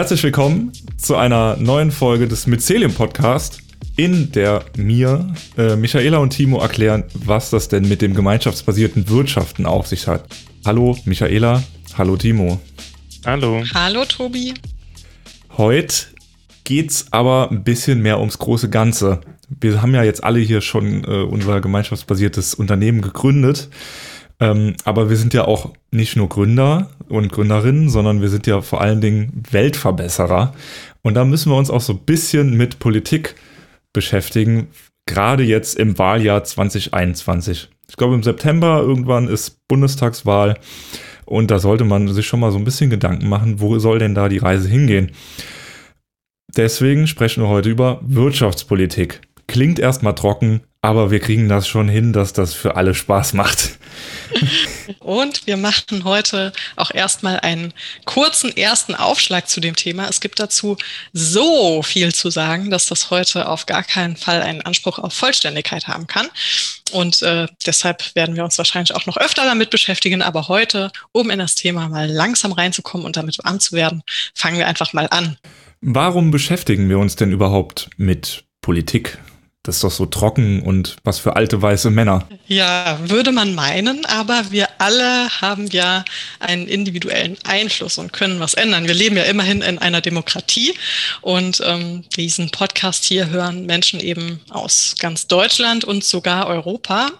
Herzlich willkommen zu einer neuen Folge des Mycelium Podcast, in der mir, äh, Michaela und Timo erklären, was das denn mit dem gemeinschaftsbasierten Wirtschaften auf sich hat. Hallo Michaela, hallo Timo. Hallo. Hallo Tobi. Heute geht's aber ein bisschen mehr ums große Ganze. Wir haben ja jetzt alle hier schon äh, unser gemeinschaftsbasiertes Unternehmen gegründet. Ähm, aber wir sind ja auch nicht nur Gründer und Gründerinnen, sondern wir sind ja vor allen Dingen Weltverbesserer. Und da müssen wir uns auch so ein bisschen mit Politik beschäftigen, gerade jetzt im Wahljahr 2021. Ich glaube, im September irgendwann ist Bundestagswahl und da sollte man sich schon mal so ein bisschen Gedanken machen, wo soll denn da die Reise hingehen. Deswegen sprechen wir heute über Wirtschaftspolitik. Klingt erstmal trocken, aber wir kriegen das schon hin, dass das für alle Spaß macht. Und wir machen heute auch erstmal einen kurzen ersten Aufschlag zu dem Thema. Es gibt dazu so viel zu sagen, dass das heute auf gar keinen Fall einen Anspruch auf Vollständigkeit haben kann. Und äh, deshalb werden wir uns wahrscheinlich auch noch öfter damit beschäftigen. Aber heute, um in das Thema mal langsam reinzukommen und damit warm zu werden, fangen wir einfach mal an. Warum beschäftigen wir uns denn überhaupt mit Politik? Das ist doch so trocken und was für alte weiße Männer. Ja, würde man meinen, aber wir alle haben ja einen individuellen Einfluss und können was ändern. Wir leben ja immerhin in einer Demokratie und ähm, diesen Podcast hier hören Menschen eben aus ganz Deutschland und sogar Europa,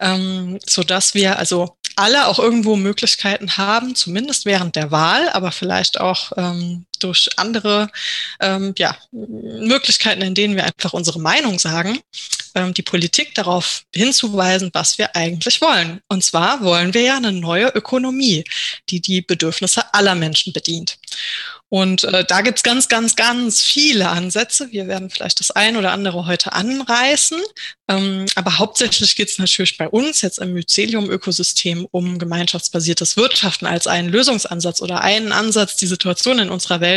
ähm, so dass wir also alle auch irgendwo Möglichkeiten haben, zumindest während der Wahl, aber vielleicht auch ähm, durch andere ähm, ja, Möglichkeiten, in denen wir einfach unsere Meinung sagen, ähm, die Politik darauf hinzuweisen, was wir eigentlich wollen. Und zwar wollen wir ja eine neue Ökonomie, die die Bedürfnisse aller Menschen bedient. Und äh, da gibt's ganz, ganz, ganz viele Ansätze. Wir werden vielleicht das ein oder andere heute anreißen. Ähm, aber hauptsächlich geht's natürlich bei uns jetzt im Mycelium-Ökosystem um gemeinschaftsbasiertes Wirtschaften als einen Lösungsansatz oder einen Ansatz, die Situation in unserer Welt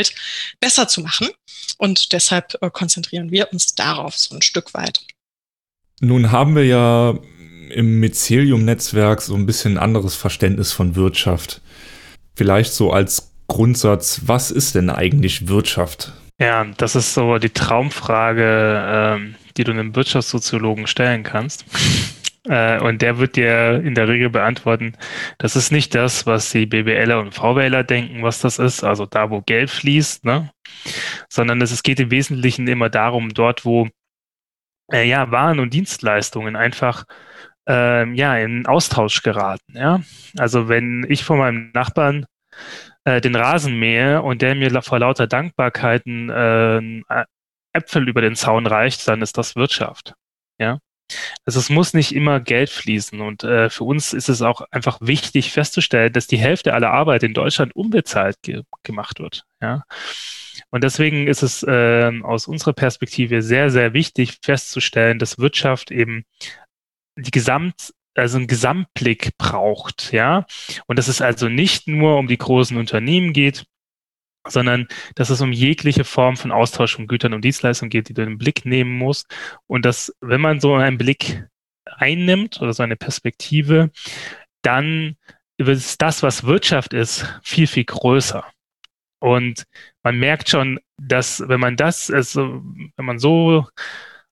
besser zu machen. Und deshalb äh, konzentrieren wir uns darauf so ein Stück weit. Nun haben wir ja im Mycelium-Netzwerk so ein bisschen anderes Verständnis von Wirtschaft. Vielleicht so als Grundsatz, was ist denn eigentlich Wirtschaft? Ja, das ist so die Traumfrage, ähm, die du einem Wirtschaftssoziologen stellen kannst. Äh, und der wird dir in der Regel beantworten, das ist nicht das, was die BWLer und VWLer denken, was das ist, also da, wo Geld fließt, ne? sondern es geht im Wesentlichen immer darum, dort, wo äh, ja, Waren und Dienstleistungen einfach ähm, ja, in Austausch geraten. Ja? Also wenn ich von meinem Nachbarn äh, den Rasen mähe und der mir vor lauter Dankbarkeiten äh, Äpfel über den Zaun reicht, dann ist das Wirtschaft. Ja. Also es muss nicht immer Geld fließen und äh, für uns ist es auch einfach wichtig festzustellen, dass die Hälfte aller Arbeit in Deutschland unbezahlt ge gemacht wird. Ja. Und deswegen ist es äh, aus unserer Perspektive sehr, sehr wichtig festzustellen, dass Wirtschaft eben die Gesamt also einen Gesamtblick braucht, ja. Und dass es also nicht nur um die großen Unternehmen geht, sondern dass es um jegliche Form von Austausch von Gütern und Dienstleistungen geht, die du in den Blick nehmen musst. Und dass, wenn man so einen Blick einnimmt oder so eine Perspektive, dann ist das, was Wirtschaft ist, viel, viel größer. Und man merkt schon, dass wenn man das, also wenn man so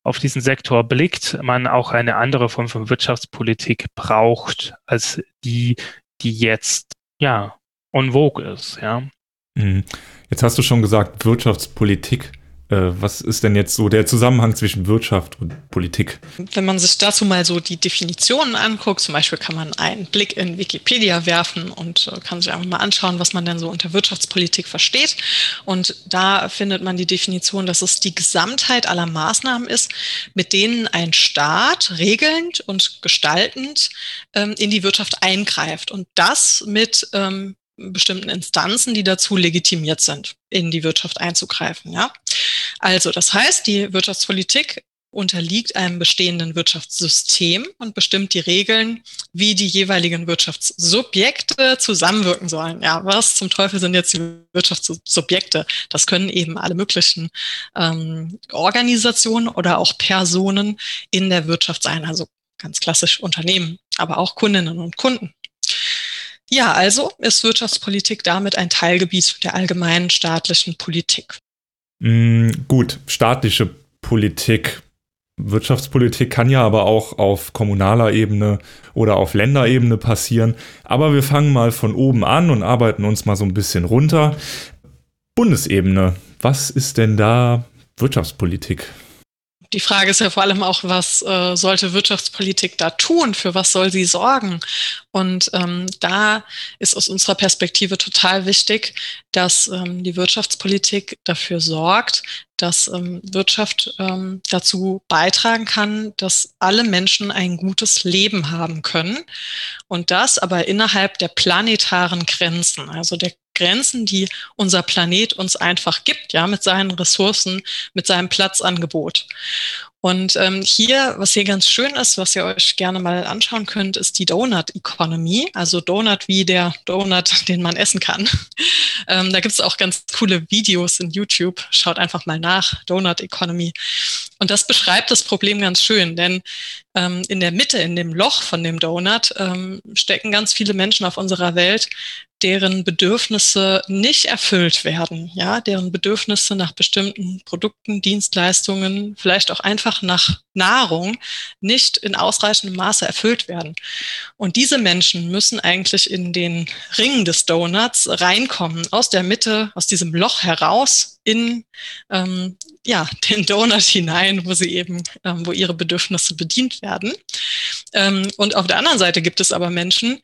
auf diesen Sektor blickt, man auch eine andere Form von Wirtschaftspolitik braucht als die, die jetzt ja on vogue ist. Ja. Mhm. Jetzt hast du schon gesagt, Wirtschaftspolitik. Äh, was ist denn jetzt so der Zusammenhang zwischen Wirtschaft und Politik? Wenn man sich dazu mal so die Definitionen anguckt, zum Beispiel kann man einen Blick in Wikipedia werfen und äh, kann sich einfach mal anschauen, was man denn so unter Wirtschaftspolitik versteht. Und da findet man die Definition, dass es die Gesamtheit aller Maßnahmen ist, mit denen ein Staat regelnd und gestaltend ähm, in die Wirtschaft eingreift. Und das mit ähm, bestimmten Instanzen, die dazu legitimiert sind, in die Wirtschaft einzugreifen. Ja? Also das heißt, die Wirtschaftspolitik unterliegt einem bestehenden Wirtschaftssystem und bestimmt die Regeln, wie die jeweiligen Wirtschaftssubjekte zusammenwirken sollen. Ja, was zum Teufel sind jetzt die Wirtschaftssubjekte? Das können eben alle möglichen ähm, Organisationen oder auch Personen in der Wirtschaft sein, also ganz klassisch Unternehmen, aber auch Kundinnen und Kunden. Ja, also ist Wirtschaftspolitik damit ein Teilgebiet der allgemeinen staatlichen Politik. Mm, gut, staatliche Politik. Wirtschaftspolitik kann ja aber auch auf kommunaler Ebene oder auf Länderebene passieren. Aber wir fangen mal von oben an und arbeiten uns mal so ein bisschen runter. Bundesebene, was ist denn da Wirtschaftspolitik? Die Frage ist ja vor allem auch, was äh, sollte Wirtschaftspolitik da tun? Für was soll sie sorgen? Und ähm, da ist aus unserer Perspektive total wichtig, dass ähm, die Wirtschaftspolitik dafür sorgt, dass ähm, Wirtschaft ähm, dazu beitragen kann, dass alle Menschen ein gutes Leben haben können. Und das aber innerhalb der planetaren Grenzen, also der Grenzen, die unser Planet uns einfach gibt, ja, mit seinen Ressourcen, mit seinem Platzangebot. Und ähm, hier, was hier ganz schön ist, was ihr euch gerne mal anschauen könnt, ist die Donut Economy. Also Donut wie der Donut, den man essen kann. ähm, da gibt es auch ganz coole Videos in YouTube. Schaut einfach mal nach, Donut Economy. Und das beschreibt das Problem ganz schön, denn ähm, in der Mitte, in dem Loch von dem Donut, ähm, stecken ganz viele Menschen auf unserer Welt, deren Bedürfnisse nicht erfüllt werden, ja, deren Bedürfnisse nach bestimmten Produkten, Dienstleistungen, vielleicht auch einfach nach Nahrung nicht in ausreichendem Maße erfüllt werden. Und diese Menschen müssen eigentlich in den Ring des Donuts reinkommen, aus der Mitte, aus diesem Loch heraus in ähm, ja, den Donut hinein, wo sie eben, ähm, wo ihre Bedürfnisse bedient werden. Ähm, und auf der anderen Seite gibt es aber Menschen,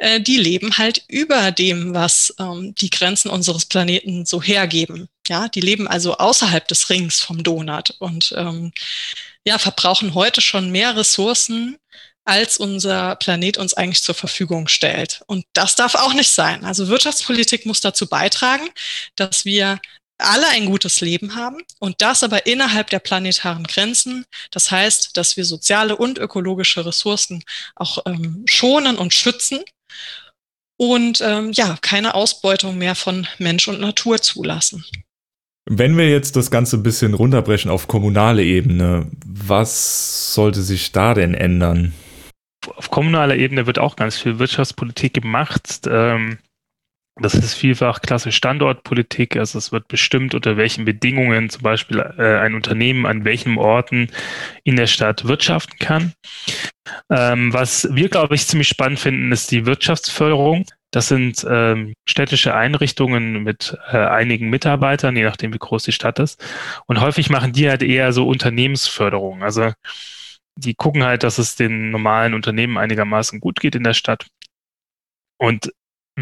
äh, die leben halt über dem, was ähm, die Grenzen unseres Planeten so hergeben. Ja, die leben also außerhalb des Rings vom Donut und ähm, ja, verbrauchen heute schon mehr Ressourcen, als unser Planet uns eigentlich zur Verfügung stellt. Und das darf auch nicht sein. Also Wirtschaftspolitik muss dazu beitragen, dass wir alle ein gutes Leben haben und das aber innerhalb der planetaren Grenzen. Das heißt, dass wir soziale und ökologische Ressourcen auch ähm, schonen und schützen und ähm, ja, keine Ausbeutung mehr von Mensch und Natur zulassen. Wenn wir jetzt das Ganze ein bisschen runterbrechen auf kommunale Ebene, was sollte sich da denn ändern? Auf kommunaler Ebene wird auch ganz viel Wirtschaftspolitik gemacht. Ähm das ist vielfach klasse Standortpolitik. Also es wird bestimmt, unter welchen Bedingungen zum Beispiel äh, ein Unternehmen an welchen Orten in der Stadt wirtschaften kann. Ähm, was wir, glaube ich, ziemlich spannend finden, ist die Wirtschaftsförderung. Das sind ähm, städtische Einrichtungen mit äh, einigen Mitarbeitern, je nachdem, wie groß die Stadt ist. Und häufig machen die halt eher so Unternehmensförderung. Also die gucken halt, dass es den normalen Unternehmen einigermaßen gut geht in der Stadt. Und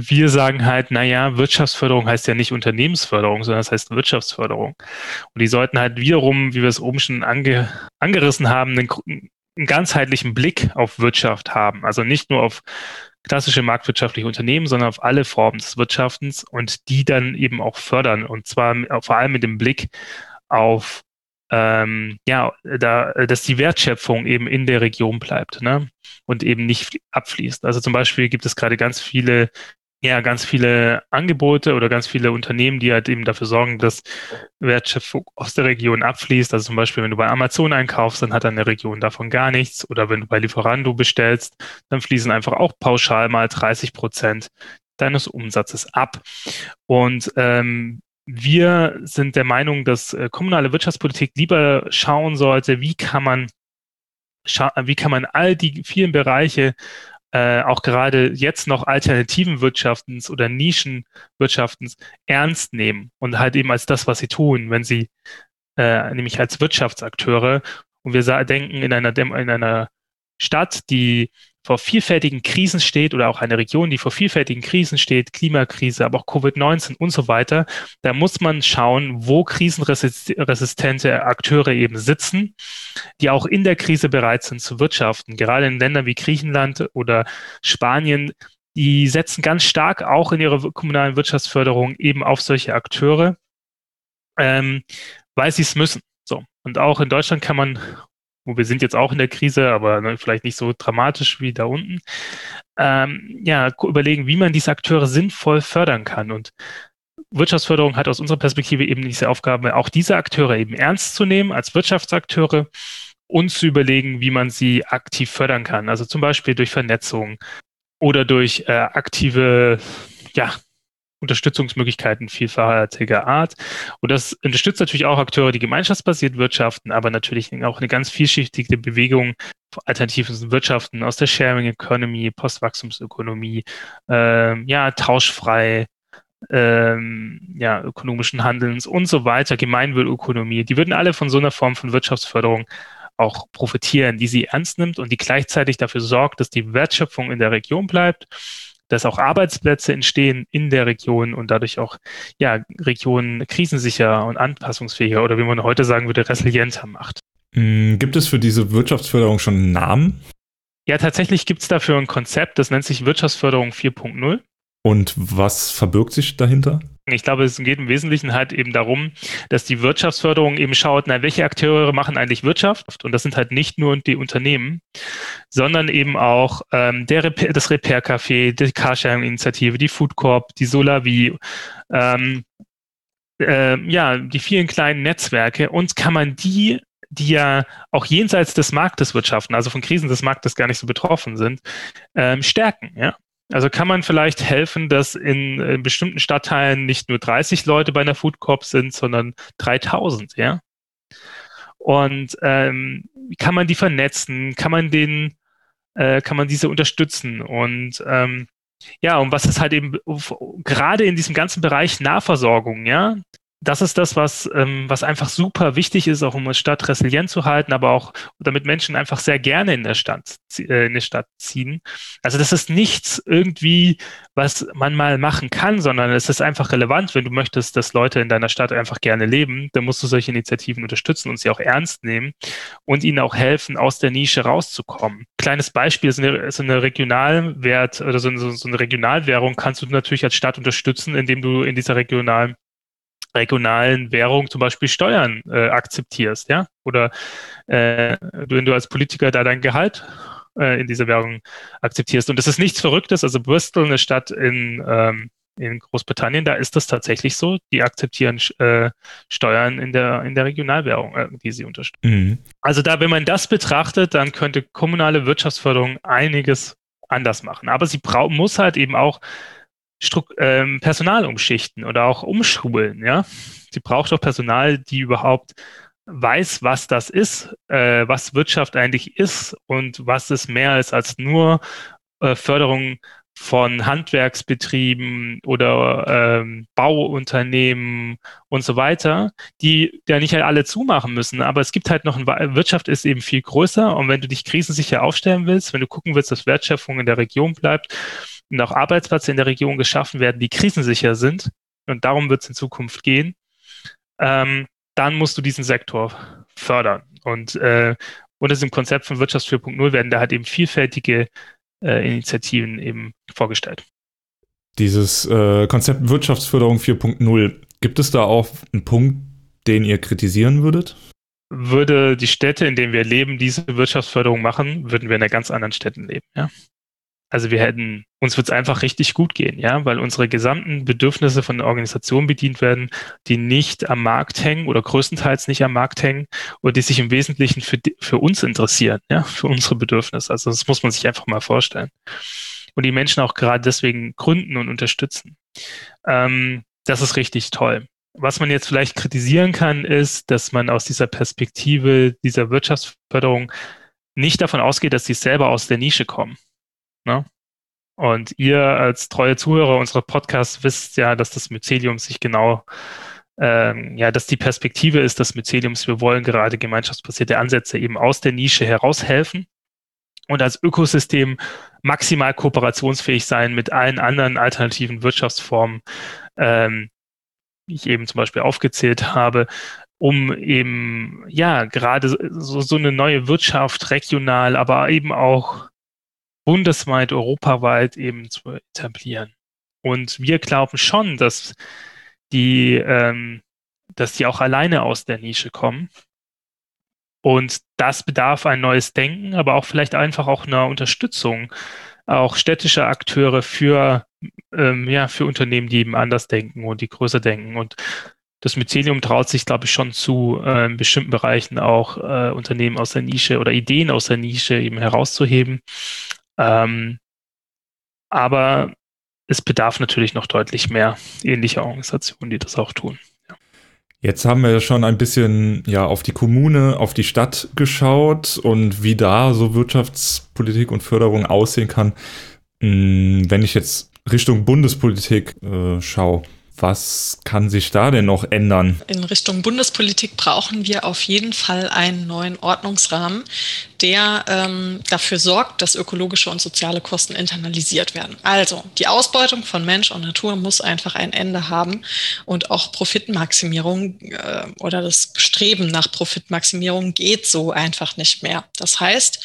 wir sagen halt, naja, Wirtschaftsförderung heißt ja nicht Unternehmensförderung, sondern das heißt Wirtschaftsförderung. Und die sollten halt wiederum, wie wir es oben schon ange, angerissen haben, einen, einen ganzheitlichen Blick auf Wirtschaft haben. Also nicht nur auf klassische marktwirtschaftliche Unternehmen, sondern auf alle Formen des Wirtschaftens und die dann eben auch fördern. Und zwar vor allem mit dem Blick auf ähm, ja, da, dass die Wertschöpfung eben in der Region bleibt ne? und eben nicht abfließt. Also zum Beispiel gibt es gerade ganz viele ja ganz viele Angebote oder ganz viele Unternehmen, die halt eben dafür sorgen, dass Wertschöpfung aus der Region abfließt. Also zum Beispiel, wenn du bei Amazon einkaufst, dann hat eine Region davon gar nichts. Oder wenn du bei Lieferando bestellst, dann fließen einfach auch pauschal mal 30 Prozent deines Umsatzes ab. Und ähm, wir sind der Meinung, dass äh, kommunale Wirtschaftspolitik lieber schauen sollte, wie kann man wie kann man all die vielen Bereiche äh, auch gerade jetzt noch alternativen Wirtschaftens oder Nischenwirtschaftens ernst nehmen und halt eben als das, was sie tun, wenn sie äh, nämlich als Wirtschaftsakteure. Und wir denken in einer, in einer Stadt, die vor vielfältigen Krisen steht oder auch eine Region, die vor vielfältigen Krisen steht, Klimakrise, aber auch Covid-19 und so weiter, da muss man schauen, wo krisenresistente Akteure eben sitzen, die auch in der Krise bereit sind zu wirtschaften. Gerade in Ländern wie Griechenland oder Spanien, die setzen ganz stark auch in ihrer kommunalen Wirtschaftsförderung eben auf solche Akteure, ähm, weil sie es müssen. So. Und auch in Deutschland kann man wo wir sind jetzt auch in der Krise, aber ne, vielleicht nicht so dramatisch wie da unten, ähm, ja, überlegen, wie man diese Akteure sinnvoll fördern kann. Und Wirtschaftsförderung hat aus unserer Perspektive eben diese Aufgabe, auch diese Akteure eben ernst zu nehmen als Wirtschaftsakteure und zu überlegen, wie man sie aktiv fördern kann. Also zum Beispiel durch Vernetzung, oder durch äh, aktive ja, Unterstützungsmöglichkeiten vielfältiger Art. Und das unterstützt natürlich auch Akteure, die gemeinschaftsbasiert wirtschaften, aber natürlich auch eine ganz vielschichtige Bewegung alternativen Wirtschaften aus der Sharing Economy, Postwachstumsökonomie, ähm, ja, tauschfrei, ähm, ja, ökonomischen Handelns und so weiter, Gemeinwohlökonomie, die würden alle von so einer Form von Wirtschaftsförderung auch profitieren, die sie ernst nimmt und die gleichzeitig dafür sorgt, dass die Wertschöpfung in der Region bleibt, dass auch Arbeitsplätze entstehen in der Region und dadurch auch ja, Regionen krisensicher und anpassungsfähiger oder wie man heute sagen würde, resilienter macht. Mm, gibt es für diese Wirtschaftsförderung schon einen Namen? Ja, tatsächlich gibt es dafür ein Konzept, das nennt sich Wirtschaftsförderung 4.0. Und was verbirgt sich dahinter? Ich glaube, es geht im Wesentlichen halt eben darum, dass die Wirtschaftsförderung eben schaut, na, welche Akteure machen eigentlich Wirtschaft? Und das sind halt nicht nur die Unternehmen, sondern eben auch ähm, der Repair, das Repair-Café, die Carsharing-Initiative, die Food Corp, die Solavi, ähm, äh, ja, die vielen kleinen Netzwerke. Und kann man die die ja auch jenseits des Marktes wirtschaften, also von Krisen des Marktes gar nicht so betroffen sind, ähm, stärken. Ja? Also kann man vielleicht helfen, dass in, in, bestimmten Stadtteilen nicht nur 30 Leute bei einer Food Corp sind, sondern 3000, ja? Und ähm, kann man die vernetzen? Kann man den, äh, kann man diese unterstützen? Und ähm, ja, und was ist halt eben gerade in diesem ganzen Bereich Nahversorgung, ja, das ist das, was, ähm, was einfach super wichtig ist, auch um eine Stadt resilient zu halten, aber auch damit Menschen einfach sehr gerne in der Stadt, äh, in der Stadt ziehen. Also das ist nichts irgendwie, was man mal machen kann, sondern es ist einfach relevant, wenn du möchtest, dass Leute in deiner Stadt einfach gerne leben, dann musst du solche Initiativen unterstützen und sie auch ernst nehmen und ihnen auch helfen, aus der Nische rauszukommen. Kleines Beispiel ist eine, ist eine Regionalwert oder so eine, so eine Regionalwährung kannst du natürlich als Stadt unterstützen, indem du in dieser regionalen regionalen Währung zum Beispiel Steuern äh, akzeptierst, ja? Oder äh, wenn du als Politiker da dein Gehalt äh, in dieser Währung akzeptierst. Und das ist nichts Verrücktes. Also Bristol, eine Stadt in, ähm, in Großbritannien, da ist das tatsächlich so. Die akzeptieren äh, Steuern in der, in der Regionalwährung, äh, die sie unterstützen. Mhm. Also da, wenn man das betrachtet, dann könnte kommunale Wirtschaftsförderung einiges anders machen. Aber sie muss halt eben auch Struk ähm, Personal umschichten oder auch umschulen, ja. Sie braucht auch Personal, die überhaupt weiß, was das ist, äh, was Wirtschaft eigentlich ist und was es mehr ist als nur äh, Förderung von Handwerksbetrieben oder ähm, Bauunternehmen und so weiter, die ja nicht alle zumachen müssen. Aber es gibt halt noch ein Wirtschaft ist eben viel größer und wenn du dich krisensicher aufstellen willst, wenn du gucken willst, dass Wertschöpfung in der Region bleibt, auch Arbeitsplätze in der Region geschaffen werden, die krisensicher sind, und darum wird es in Zukunft gehen, ähm, dann musst du diesen Sektor fördern. Und äh, unter diesem Konzept von Wirtschaft 4.0 werden da halt eben vielfältige äh, Initiativen eben vorgestellt. Dieses äh, Konzept Wirtschaftsförderung 4.0, gibt es da auch einen Punkt, den ihr kritisieren würdet? Würde die Städte, in denen wir leben, diese Wirtschaftsförderung machen, würden wir in einer ganz anderen Städten leben, ja. Also wir hätten, uns wird es einfach richtig gut gehen, ja, weil unsere gesamten Bedürfnisse von Organisationen bedient werden, die nicht am Markt hängen oder größtenteils nicht am Markt hängen oder die sich im Wesentlichen für, für uns interessieren, ja, für unsere Bedürfnisse. Also das muss man sich einfach mal vorstellen. Und die Menschen auch gerade deswegen gründen und unterstützen. Ähm, das ist richtig toll. Was man jetzt vielleicht kritisieren kann, ist, dass man aus dieser Perspektive dieser Wirtschaftsförderung nicht davon ausgeht, dass sie selber aus der Nische kommen. Ne? Und ihr als treue Zuhörer unserer Podcasts wisst ja, dass das Mycelium sich genau, ähm, ja, dass die Perspektive ist des Myceliums, wir wollen gerade gemeinschaftsbasierte Ansätze eben aus der Nische heraushelfen und als Ökosystem maximal kooperationsfähig sein mit allen anderen alternativen Wirtschaftsformen, ähm, die ich eben zum Beispiel aufgezählt habe, um eben, ja, gerade so, so eine neue Wirtschaft regional, aber eben auch bundesweit, europaweit eben zu etablieren. Und wir glauben schon, dass die, ähm, dass die auch alleine aus der Nische kommen. Und das bedarf ein neues Denken, aber auch vielleicht einfach auch einer Unterstützung, auch städtischer Akteure für, ähm, ja, für Unternehmen, die eben anders denken und die größer denken. Und das Mycelium traut sich, glaube ich, schon zu, äh, in bestimmten Bereichen auch äh, Unternehmen aus der Nische oder Ideen aus der Nische eben herauszuheben ähm, aber es bedarf natürlich noch deutlich mehr ähnlicher Organisationen, die das auch tun. Jetzt haben wir schon ein bisschen ja auf die Kommune, auf die Stadt geschaut und wie da so Wirtschaftspolitik und Förderung aussehen kann. Hm, wenn ich jetzt Richtung Bundespolitik äh, schaue, was kann sich da denn noch ändern? In Richtung Bundespolitik brauchen wir auf jeden Fall einen neuen Ordnungsrahmen, der ähm, dafür sorgt, dass ökologische und soziale Kosten internalisiert werden. Also die Ausbeutung von Mensch und Natur muss einfach ein Ende haben und auch Profitmaximierung äh, oder das Bestreben nach Profitmaximierung geht so einfach nicht mehr. Das heißt,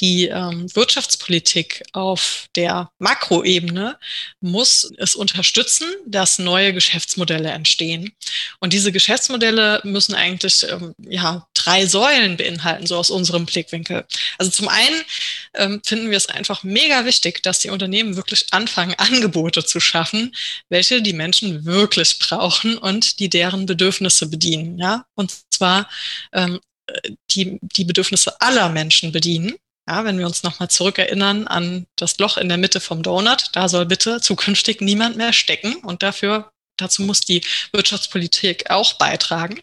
die ähm, Wirtschaftspolitik auf der Makroebene muss es unterstützen, dass neue Geschäftsmodelle entstehen. Und diese Geschäftsmodelle müssen eigentlich ähm, ja, drei Säulen beinhalten, so aus unserem Blickwinkel. Also zum einen ähm, finden wir es einfach mega wichtig, dass die Unternehmen wirklich anfangen, Angebote zu schaffen, welche die Menschen wirklich brauchen und die deren Bedürfnisse bedienen. Ja? Und zwar ähm, die, die Bedürfnisse aller Menschen bedienen. Ja, wenn wir uns nochmal zurückerinnern an das Loch in der Mitte vom Donut, da soll bitte zukünftig niemand mehr stecken und dafür dazu muss die Wirtschaftspolitik auch beitragen.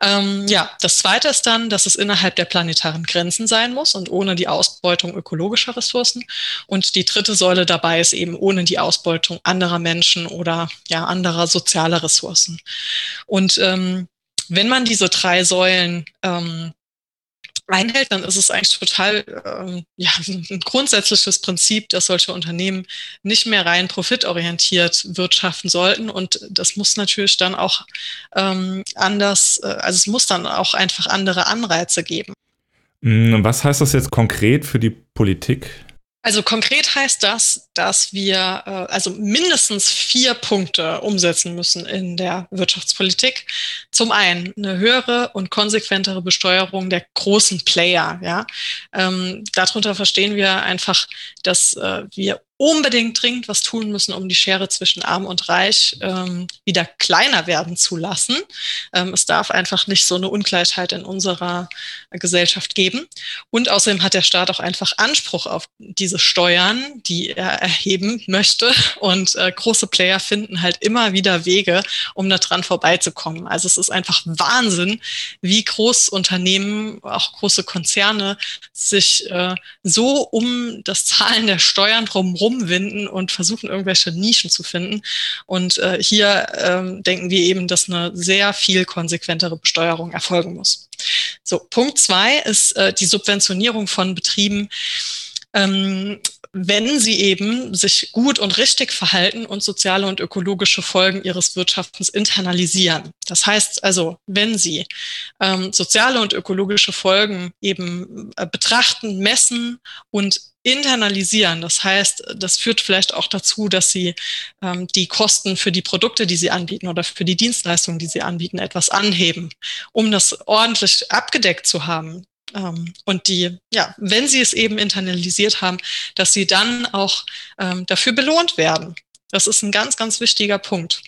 Ähm, ja, das Zweite ist dann, dass es innerhalb der planetaren Grenzen sein muss und ohne die Ausbeutung ökologischer Ressourcen. Und die dritte Säule dabei ist eben ohne die Ausbeutung anderer Menschen oder ja anderer sozialer Ressourcen. Und ähm, wenn man diese drei Säulen ähm, einhält, dann ist es eigentlich total ähm, ja, ein grundsätzliches Prinzip, dass solche Unternehmen nicht mehr rein profitorientiert wirtschaften sollten. Und das muss natürlich dann auch ähm, anders, äh, also es muss dann auch einfach andere Anreize geben. Hm, was heißt das jetzt konkret für die Politik? Also konkret heißt das, dass wir äh, also mindestens vier Punkte umsetzen müssen in der Wirtschaftspolitik. Zum einen eine höhere und konsequentere Besteuerung der großen Player. Ja, ähm, darunter verstehen wir einfach, dass äh, wir unbedingt dringend was tun müssen, um die Schere zwischen Arm und Reich ähm, wieder kleiner werden zu lassen. Ähm, es darf einfach nicht so eine Ungleichheit in unserer Gesellschaft geben. Und außerdem hat der Staat auch einfach Anspruch auf diese Steuern, die er erheben möchte. Und äh, große Player finden halt immer wieder Wege, um da dran vorbeizukommen. Also es ist einfach Wahnsinn, wie Großunternehmen, auch große Konzerne sich äh, so um das Zahlen der Steuern drumherum rumwinden und versuchen, irgendwelche Nischen zu finden. Und äh, hier ähm, denken wir eben, dass eine sehr viel konsequentere Besteuerung erfolgen muss. So, Punkt zwei ist äh, die Subventionierung von Betrieben. Ähm, wenn sie eben sich gut und richtig verhalten und soziale und ökologische Folgen ihres Wirtschaftens internalisieren. Das heißt also, wenn sie ähm, soziale und ökologische Folgen eben äh, betrachten, messen und internalisieren. Das heißt, das führt vielleicht auch dazu, dass sie ähm, die Kosten für die Produkte, die sie anbieten oder für die Dienstleistungen, die sie anbieten, etwas anheben, um das ordentlich abgedeckt zu haben. Ähm, und die, ja, wenn sie es eben internalisiert haben, dass sie dann auch ähm, dafür belohnt werden. Das ist ein ganz, ganz wichtiger Punkt.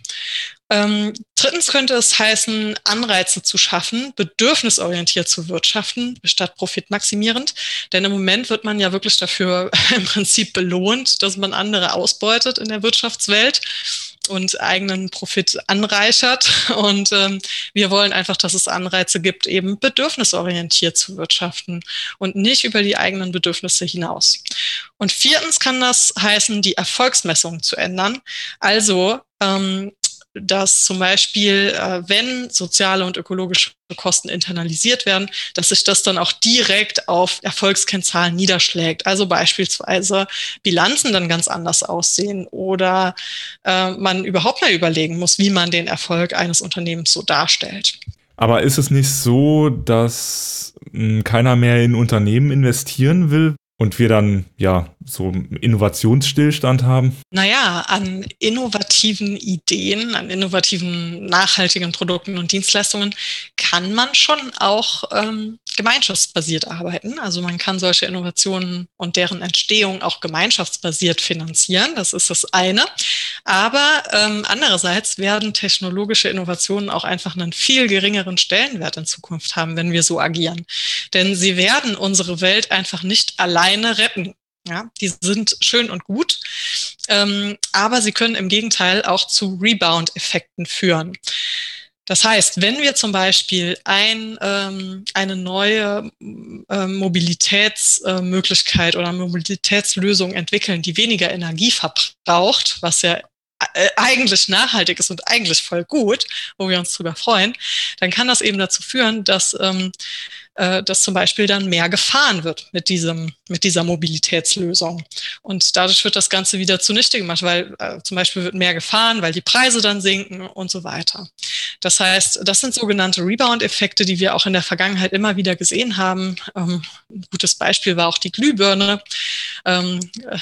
Ähm, drittens könnte es heißen, Anreize zu schaffen, bedürfnisorientiert zu wirtschaften, statt profitmaximierend. Denn im Moment wird man ja wirklich dafür im Prinzip belohnt, dass man andere ausbeutet in der Wirtschaftswelt und eigenen Profit anreichert. Und ähm, wir wollen einfach, dass es Anreize gibt, eben bedürfnisorientiert zu wirtschaften und nicht über die eigenen Bedürfnisse hinaus. Und viertens kann das heißen, die Erfolgsmessung zu ändern. Also ähm, dass zum Beispiel, äh, wenn soziale und ökologische Kosten internalisiert werden, dass sich das dann auch direkt auf Erfolgskennzahlen niederschlägt. Also beispielsweise Bilanzen dann ganz anders aussehen oder äh, man überhaupt mal überlegen muss, wie man den Erfolg eines Unternehmens so darstellt. Aber ist es nicht so, dass hm, keiner mehr in Unternehmen investieren will, und wir dann ja so Innovationsstillstand haben? Naja, an innovativen Ideen, an innovativen nachhaltigen Produkten und Dienstleistungen kann man schon auch ähm, gemeinschaftsbasiert arbeiten. Also man kann solche Innovationen und deren Entstehung auch gemeinschaftsbasiert finanzieren. Das ist das eine. Aber ähm, andererseits werden technologische Innovationen auch einfach einen viel geringeren Stellenwert in Zukunft haben, wenn wir so agieren. Denn sie werden unsere Welt einfach nicht alleine retten. Ja, die sind schön und gut, ähm, aber sie können im Gegenteil auch zu Rebound-Effekten führen. Das heißt, wenn wir zum Beispiel ein, ähm, eine neue äh, Mobilitätsmöglichkeit äh, oder Mobilitätslösung entwickeln, die weniger Energie verbraucht, was ja äh, eigentlich nachhaltig ist und eigentlich voll gut, wo wir uns drüber freuen, dann kann das eben dazu führen, dass ähm, äh, dass zum Beispiel dann mehr gefahren wird mit diesem, mit dieser Mobilitätslösung. Und dadurch wird das Ganze wieder zunichte gemacht, weil äh, zum Beispiel wird mehr gefahren, weil die Preise dann sinken und so weiter. Das heißt, das sind sogenannte Rebound-Effekte, die wir auch in der Vergangenheit immer wieder gesehen haben. Ähm, ein gutes Beispiel war auch die Glühbirne. Ähm,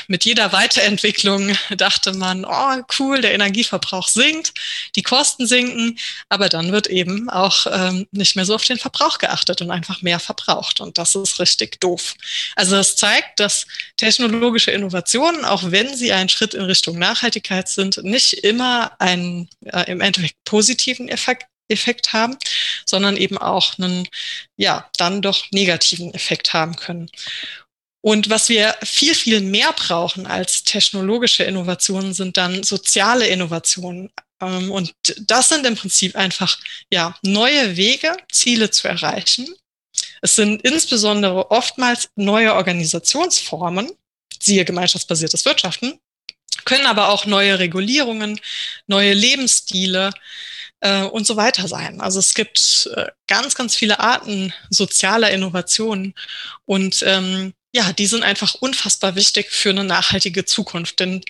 mit jeder Weiterentwicklung dachte man, oh cool, der Energieverbrauch sinkt, die Kosten sinken, aber dann wird eben auch ähm, nicht mehr so auf den Verbrauch geachtet und einfach mehr verbraucht. Und das ist richtig doof. Also das zeigt, dass technologische Innovationen, auch wenn sie ein Schritt in Richtung Nachhaltigkeit sind, nicht immer einen äh, im Endeffekt positiven Effekt Effekt haben, sondern eben auch einen, ja, dann doch negativen Effekt haben können. Und was wir viel, viel mehr brauchen als technologische Innovationen, sind dann soziale Innovationen. Ähm, und das sind im Prinzip einfach, ja, neue Wege, Ziele zu erreichen, es sind insbesondere oftmals neue Organisationsformen, siehe gemeinschaftsbasiertes Wirtschaften, können aber auch neue Regulierungen, neue Lebensstile äh, und so weiter sein. Also es gibt äh, ganz, ganz viele Arten sozialer Innovationen und ähm, ja, die sind einfach unfassbar wichtig für eine nachhaltige Zukunft. Denn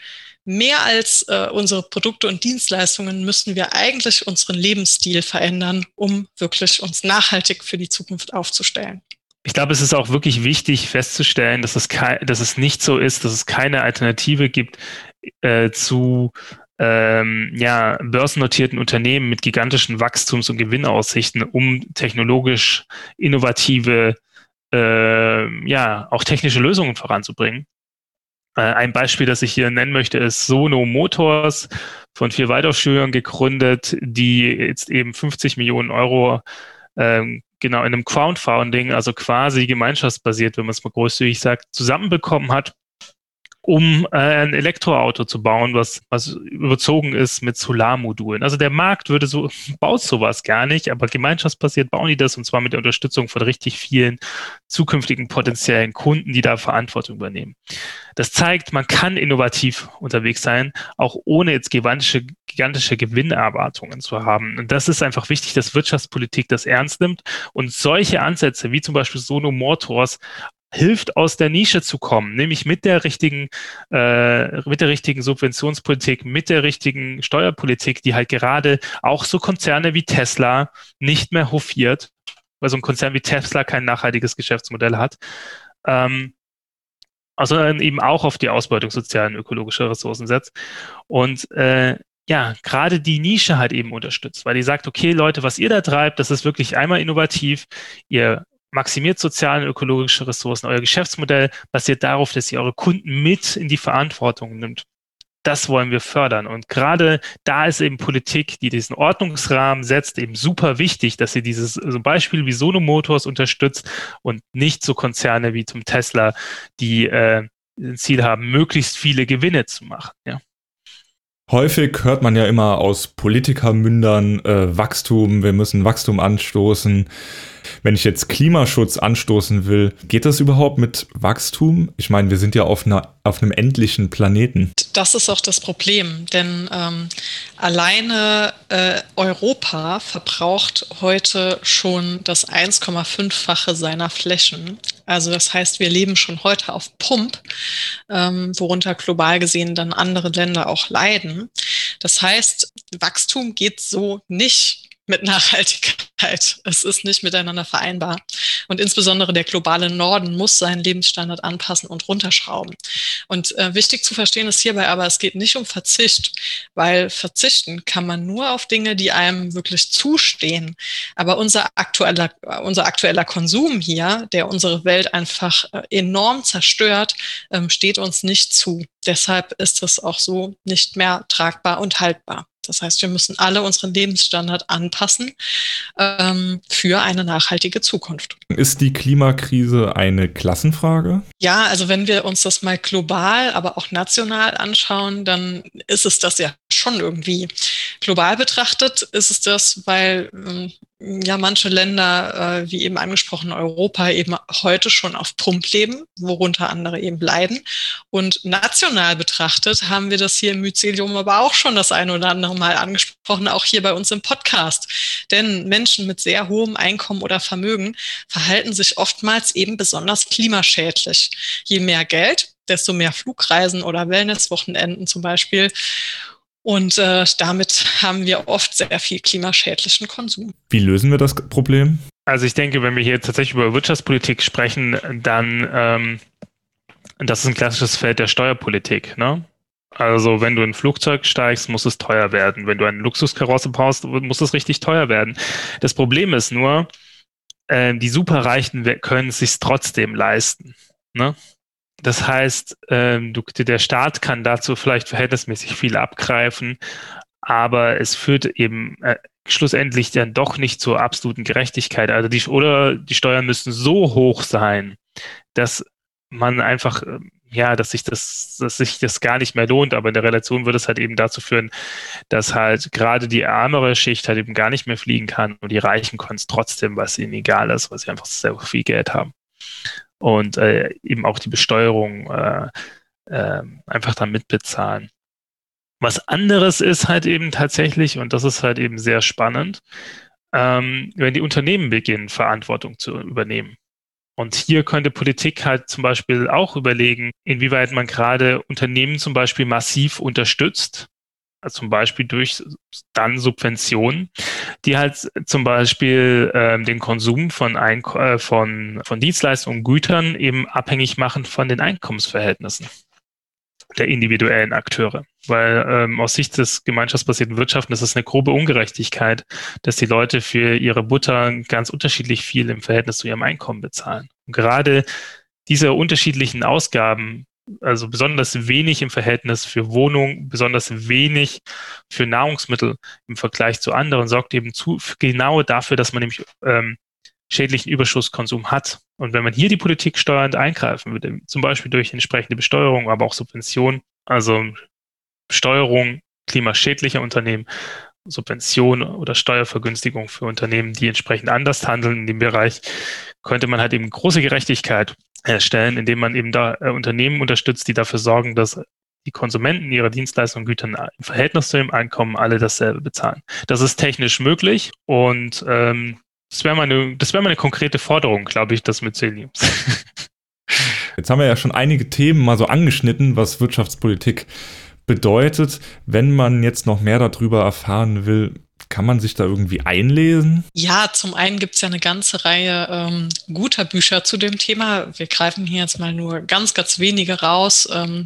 mehr als äh, unsere Produkte und Dienstleistungen müssen wir eigentlich unseren Lebensstil verändern, um wirklich uns nachhaltig für die Zukunft aufzustellen. Ich glaube, es ist auch wirklich wichtig festzustellen, dass es, dass es nicht so ist, dass es keine Alternative gibt äh, zu ähm, ja, börsennotierten Unternehmen mit gigantischen Wachstums- und Gewinnaussichten, um technologisch innovative, äh, ja, auch technische Lösungen voranzubringen. Äh, ein Beispiel, das ich hier nennen möchte, ist Sono Motors von vier Waldorfschülern gegründet, die jetzt eben 50 Millionen Euro ähm, genau in einem Crowdfunding, also quasi gemeinschaftsbasiert, wenn man es mal großzügig sagt, zusammenbekommen hat um äh, ein Elektroauto zu bauen, was, was überzogen ist mit Solarmodulen. Also der Markt würde so, baut sowas gar nicht, aber gemeinschaftsbasiert bauen die das und zwar mit der Unterstützung von richtig vielen zukünftigen potenziellen Kunden, die da Verantwortung übernehmen. Das zeigt, man kann innovativ unterwegs sein, auch ohne jetzt gigantische, gigantische Gewinnerwartungen zu haben. Und das ist einfach wichtig, dass Wirtschaftspolitik das ernst nimmt und solche Ansätze wie zum Beispiel Sono Motors hilft, aus der Nische zu kommen, nämlich mit der richtigen, äh, mit der richtigen Subventionspolitik, mit der richtigen Steuerpolitik, die halt gerade auch so Konzerne wie Tesla nicht mehr hofiert, weil so ein Konzern wie Tesla kein nachhaltiges Geschäftsmodell hat. Ähm, sondern eben auch auf die Ausbeutung sozialer und ökologischer Ressourcen setzt. Und äh, ja, gerade die Nische halt eben unterstützt, weil die sagt, okay, Leute, was ihr da treibt, das ist wirklich einmal innovativ. Ihr maximiert soziale und ökologische Ressourcen. Euer Geschäftsmodell basiert darauf, dass ihr eure Kunden mit in die Verantwortung nimmt. Das wollen wir fördern. Und gerade da ist eben Politik, die diesen Ordnungsrahmen setzt, eben super wichtig, dass sie dieses so Beispiel wie Sono Motors unterstützt und nicht so Konzerne wie zum Tesla, die äh, ein Ziel haben, möglichst viele Gewinne zu machen. Ja. Häufig hört man ja immer aus Politikermündern äh, Wachstum, wir müssen Wachstum anstoßen. Wenn ich jetzt Klimaschutz anstoßen will, geht das überhaupt mit Wachstum? Ich meine, wir sind ja auf, einer, auf einem endlichen Planeten. Das ist auch das Problem, denn ähm, alleine äh, Europa verbraucht heute schon das 1,5-fache seiner Flächen. Also das heißt, wir leben schon heute auf Pump, ähm, worunter global gesehen dann andere Länder auch leiden. Das heißt, Wachstum geht so nicht mit Nachhaltigkeit. Es ist nicht miteinander vereinbar. Und insbesondere der globale Norden muss seinen Lebensstandard anpassen und runterschrauben. Und äh, wichtig zu verstehen ist hierbei aber, es geht nicht um Verzicht, weil verzichten kann man nur auf Dinge, die einem wirklich zustehen. Aber unser aktueller, unser aktueller Konsum hier, der unsere Welt einfach äh, enorm zerstört, ähm, steht uns nicht zu. Deshalb ist es auch so nicht mehr tragbar und haltbar. Das heißt, wir müssen alle unseren Lebensstandard anpassen ähm, für eine nachhaltige Zukunft. Ist die Klimakrise eine Klassenfrage? Ja, also wenn wir uns das mal global, aber auch national anschauen, dann ist es das ja schon irgendwie. Global betrachtet ist es das, weil ähm, ja manche Länder, äh, wie eben angesprochen Europa, eben heute schon auf Pump leben, worunter andere eben leiden. Und national betrachtet haben wir das hier im Mycelium aber auch schon das eine oder andere Mal angesprochen, auch hier bei uns im Podcast. Denn Menschen mit sehr hohem Einkommen oder Vermögen verhalten sich oftmals eben besonders klimaschädlich. Je mehr Geld, desto mehr Flugreisen oder Wellnesswochenenden zum Beispiel. Und äh, damit haben wir oft sehr viel klimaschädlichen Konsum. Wie lösen wir das Problem? Also ich denke, wenn wir hier tatsächlich über Wirtschaftspolitik sprechen, dann ähm, das ist ein klassisches Feld der Steuerpolitik. Ne? Also wenn du in ein Flugzeug steigst, muss es teuer werden. Wenn du eine Luxuskarosse brauchst, muss es richtig teuer werden. Das Problem ist nur, äh, die Superreichen können es sich trotzdem leisten. Ne? Das heißt, ähm, du, der Staat kann dazu vielleicht verhältnismäßig viel abgreifen, aber es führt eben äh, schlussendlich dann doch nicht zur absoluten Gerechtigkeit. Also die, oder die Steuern müssen so hoch sein, dass man einfach, äh, ja, dass sich das, dass sich das gar nicht mehr lohnt. Aber in der Relation würde es halt eben dazu führen, dass halt gerade die ärmere Schicht halt eben gar nicht mehr fliegen kann und die Reichen können es trotzdem, was ihnen egal ist, weil sie einfach sehr viel Geld haben und äh, eben auch die Besteuerung äh, äh, einfach dann mitbezahlen. Was anderes ist halt eben tatsächlich, und das ist halt eben sehr spannend, ähm, wenn die Unternehmen beginnen, Verantwortung zu übernehmen. Und hier könnte Politik halt zum Beispiel auch überlegen, inwieweit man gerade Unternehmen zum Beispiel massiv unterstützt, zum Beispiel durch dann Subventionen, die halt zum Beispiel ähm, den Konsum von, Eink äh, von, von Dienstleistungen und Gütern eben abhängig machen von den Einkommensverhältnissen der individuellen Akteure. Weil ähm, aus Sicht des gemeinschaftsbasierten Wirtschaften ist es eine grobe Ungerechtigkeit, dass die Leute für ihre Butter ganz unterschiedlich viel im Verhältnis zu ihrem Einkommen bezahlen. Und gerade diese unterschiedlichen Ausgaben also besonders wenig im Verhältnis für Wohnung, besonders wenig für Nahrungsmittel im Vergleich zu anderen, sorgt eben zu, genau dafür, dass man nämlich ähm, schädlichen Überschusskonsum hat. Und wenn man hier die Politik steuernd eingreifen würde, zum Beispiel durch entsprechende Besteuerung, aber auch Subvention, also Besteuerung klimaschädlicher Unternehmen, Subvention oder Steuervergünstigung für Unternehmen, die entsprechend anders handeln in dem Bereich, könnte man halt eben große Gerechtigkeit herstellen, indem man eben da äh, Unternehmen unterstützt, die dafür sorgen, dass die Konsumenten ihrer Dienstleistungen und Gütern im Verhältnis zu ihrem Einkommen alle dasselbe bezahlen. Das ist technisch möglich und ähm, das wäre meine, das wäre meine konkrete Forderung, glaube ich, das Myceliums. Jetzt haben wir ja schon einige Themen mal so angeschnitten, was Wirtschaftspolitik bedeutet. Wenn man jetzt noch mehr darüber erfahren will, kann man sich da irgendwie einlesen? Ja, zum einen gibt es ja eine ganze Reihe ähm, guter Bücher zu dem Thema. Wir greifen hier jetzt mal nur ganz, ganz wenige raus ähm,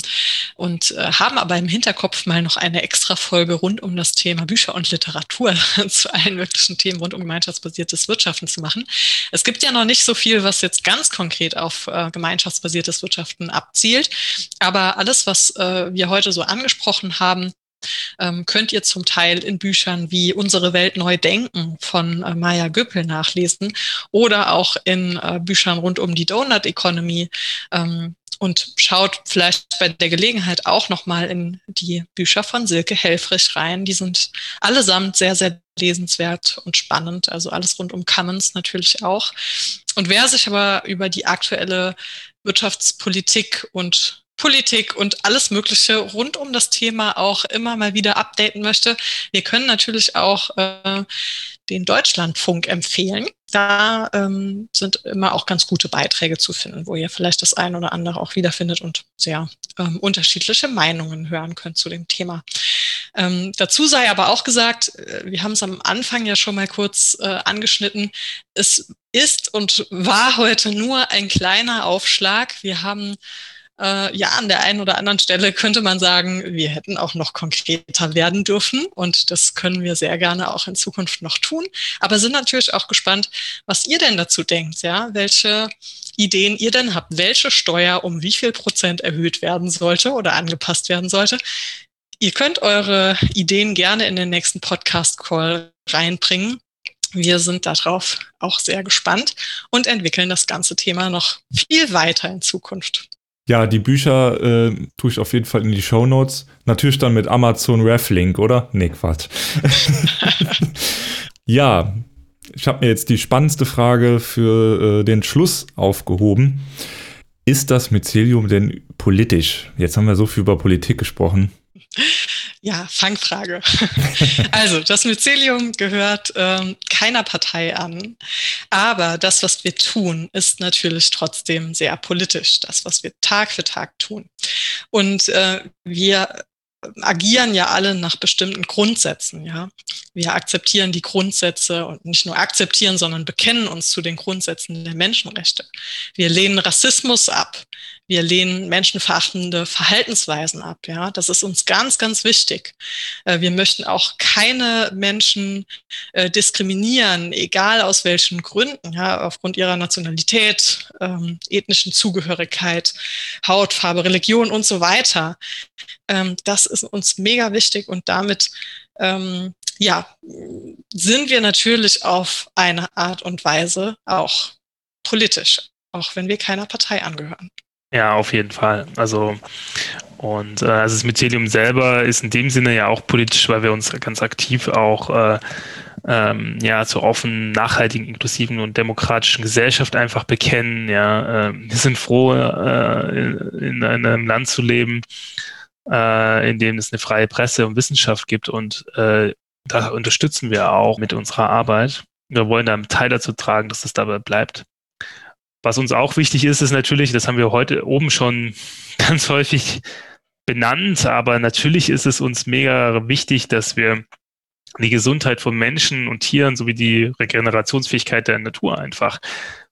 und äh, haben aber im Hinterkopf mal noch eine extra Folge rund um das Thema Bücher und Literatur zu allen möglichen Themen rund um gemeinschaftsbasiertes Wirtschaften zu machen. Es gibt ja noch nicht so viel, was jetzt ganz konkret auf äh, gemeinschaftsbasiertes Wirtschaften abzielt, aber alles, was äh, wir heute so angesprochen haben, ähm, könnt ihr zum Teil in Büchern wie Unsere Welt neu denken von äh, Maya Göppel nachlesen oder auch in äh, Büchern rund um die Donut Economy. Ähm, und schaut vielleicht bei der Gelegenheit auch nochmal in die Bücher von Silke Helfrich rein. Die sind allesamt sehr, sehr lesenswert und spannend. Also alles rund um Commons natürlich auch. Und wer sich aber über die aktuelle Wirtschaftspolitik und Politik und alles Mögliche rund um das Thema auch immer mal wieder updaten möchte, wir können natürlich auch äh, den Deutschlandfunk empfehlen. Da ähm, sind immer auch ganz gute Beiträge zu finden, wo ihr vielleicht das eine oder andere auch wiederfindet und sehr ähm, unterschiedliche Meinungen hören könnt zu dem Thema. Ähm, dazu sei aber auch gesagt, äh, wir haben es am Anfang ja schon mal kurz äh, angeschnitten, es ist und war heute nur ein kleiner Aufschlag. Wir haben äh, ja, an der einen oder anderen Stelle könnte man sagen, wir hätten auch noch konkreter werden dürfen und das können wir sehr gerne auch in Zukunft noch tun. Aber sind natürlich auch gespannt, was ihr denn dazu denkt, ja, welche Ideen ihr denn habt, welche Steuer um wie viel Prozent erhöht werden sollte oder angepasst werden sollte. Ihr könnt eure Ideen gerne in den nächsten Podcast-Call reinbringen. Wir sind darauf auch sehr gespannt und entwickeln das ganze Thema noch viel weiter in Zukunft. Ja, die Bücher äh, tue ich auf jeden Fall in die Show Notes. Natürlich dann mit Amazon Reflink, oder? Nee, Quatsch. ja, ich habe mir jetzt die spannendste Frage für äh, den Schluss aufgehoben. Ist das Mycelium denn politisch? Jetzt haben wir so viel über Politik gesprochen. Ja, Fangfrage. also, das Mycelium gehört ähm, keiner Partei an. Aber das, was wir tun, ist natürlich trotzdem sehr politisch. Das, was wir Tag für Tag tun. Und äh, wir agieren ja alle nach bestimmten Grundsätzen, ja. Wir akzeptieren die Grundsätze und nicht nur akzeptieren, sondern bekennen uns zu den Grundsätzen der Menschenrechte. Wir lehnen Rassismus ab. Wir lehnen menschenverachtende Verhaltensweisen ab. Ja, das ist uns ganz, ganz wichtig. Äh, wir möchten auch keine Menschen äh, diskriminieren, egal aus welchen Gründen, ja, aufgrund ihrer Nationalität, ähm, ethnischen Zugehörigkeit, Hautfarbe, Religion und so weiter. Ähm, das ist uns mega wichtig und damit ähm, ja, sind wir natürlich auf eine Art und Weise auch politisch, auch wenn wir keiner Partei angehören. Ja, auf jeden Fall. Also und äh, also das Mycelium selber ist in dem Sinne ja auch politisch, weil wir uns ganz aktiv auch äh, ähm, ja zur offenen, nachhaltigen, inklusiven und demokratischen Gesellschaft einfach bekennen. Ja, äh, wir sind froh, äh, in, in einem Land zu leben, äh, in dem es eine freie Presse und Wissenschaft gibt und äh, da unterstützen wir auch mit unserer Arbeit. Wir wollen da einen Teil dazu tragen, dass es dabei bleibt. Was uns auch wichtig ist, ist natürlich, das haben wir heute oben schon ganz häufig benannt, aber natürlich ist es uns mega wichtig, dass wir die Gesundheit von Menschen und Tieren sowie die Regenerationsfähigkeit der Natur einfach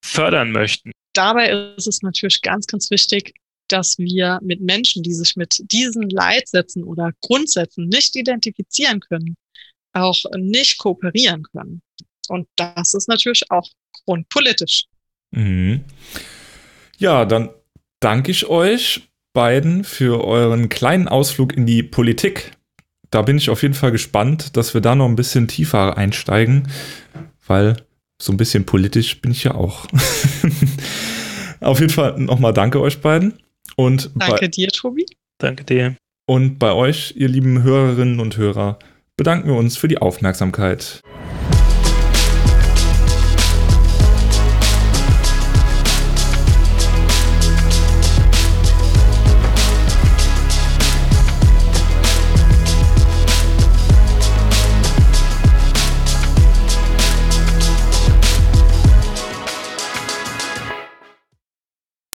fördern möchten. Dabei ist es natürlich ganz, ganz wichtig, dass wir mit Menschen, die sich mit diesen Leitsätzen oder Grundsätzen nicht identifizieren können, auch nicht kooperieren können. Und das ist natürlich auch grundpolitisch. Mhm. Ja, dann danke ich euch beiden für euren kleinen Ausflug in die Politik. Da bin ich auf jeden Fall gespannt, dass wir da noch ein bisschen tiefer einsteigen, weil so ein bisschen politisch bin ich ja auch. auf jeden Fall nochmal danke euch beiden. Und danke dir, Tobi. Danke dir. Und bei euch, ihr lieben Hörerinnen und Hörer, bedanken wir uns für die Aufmerksamkeit.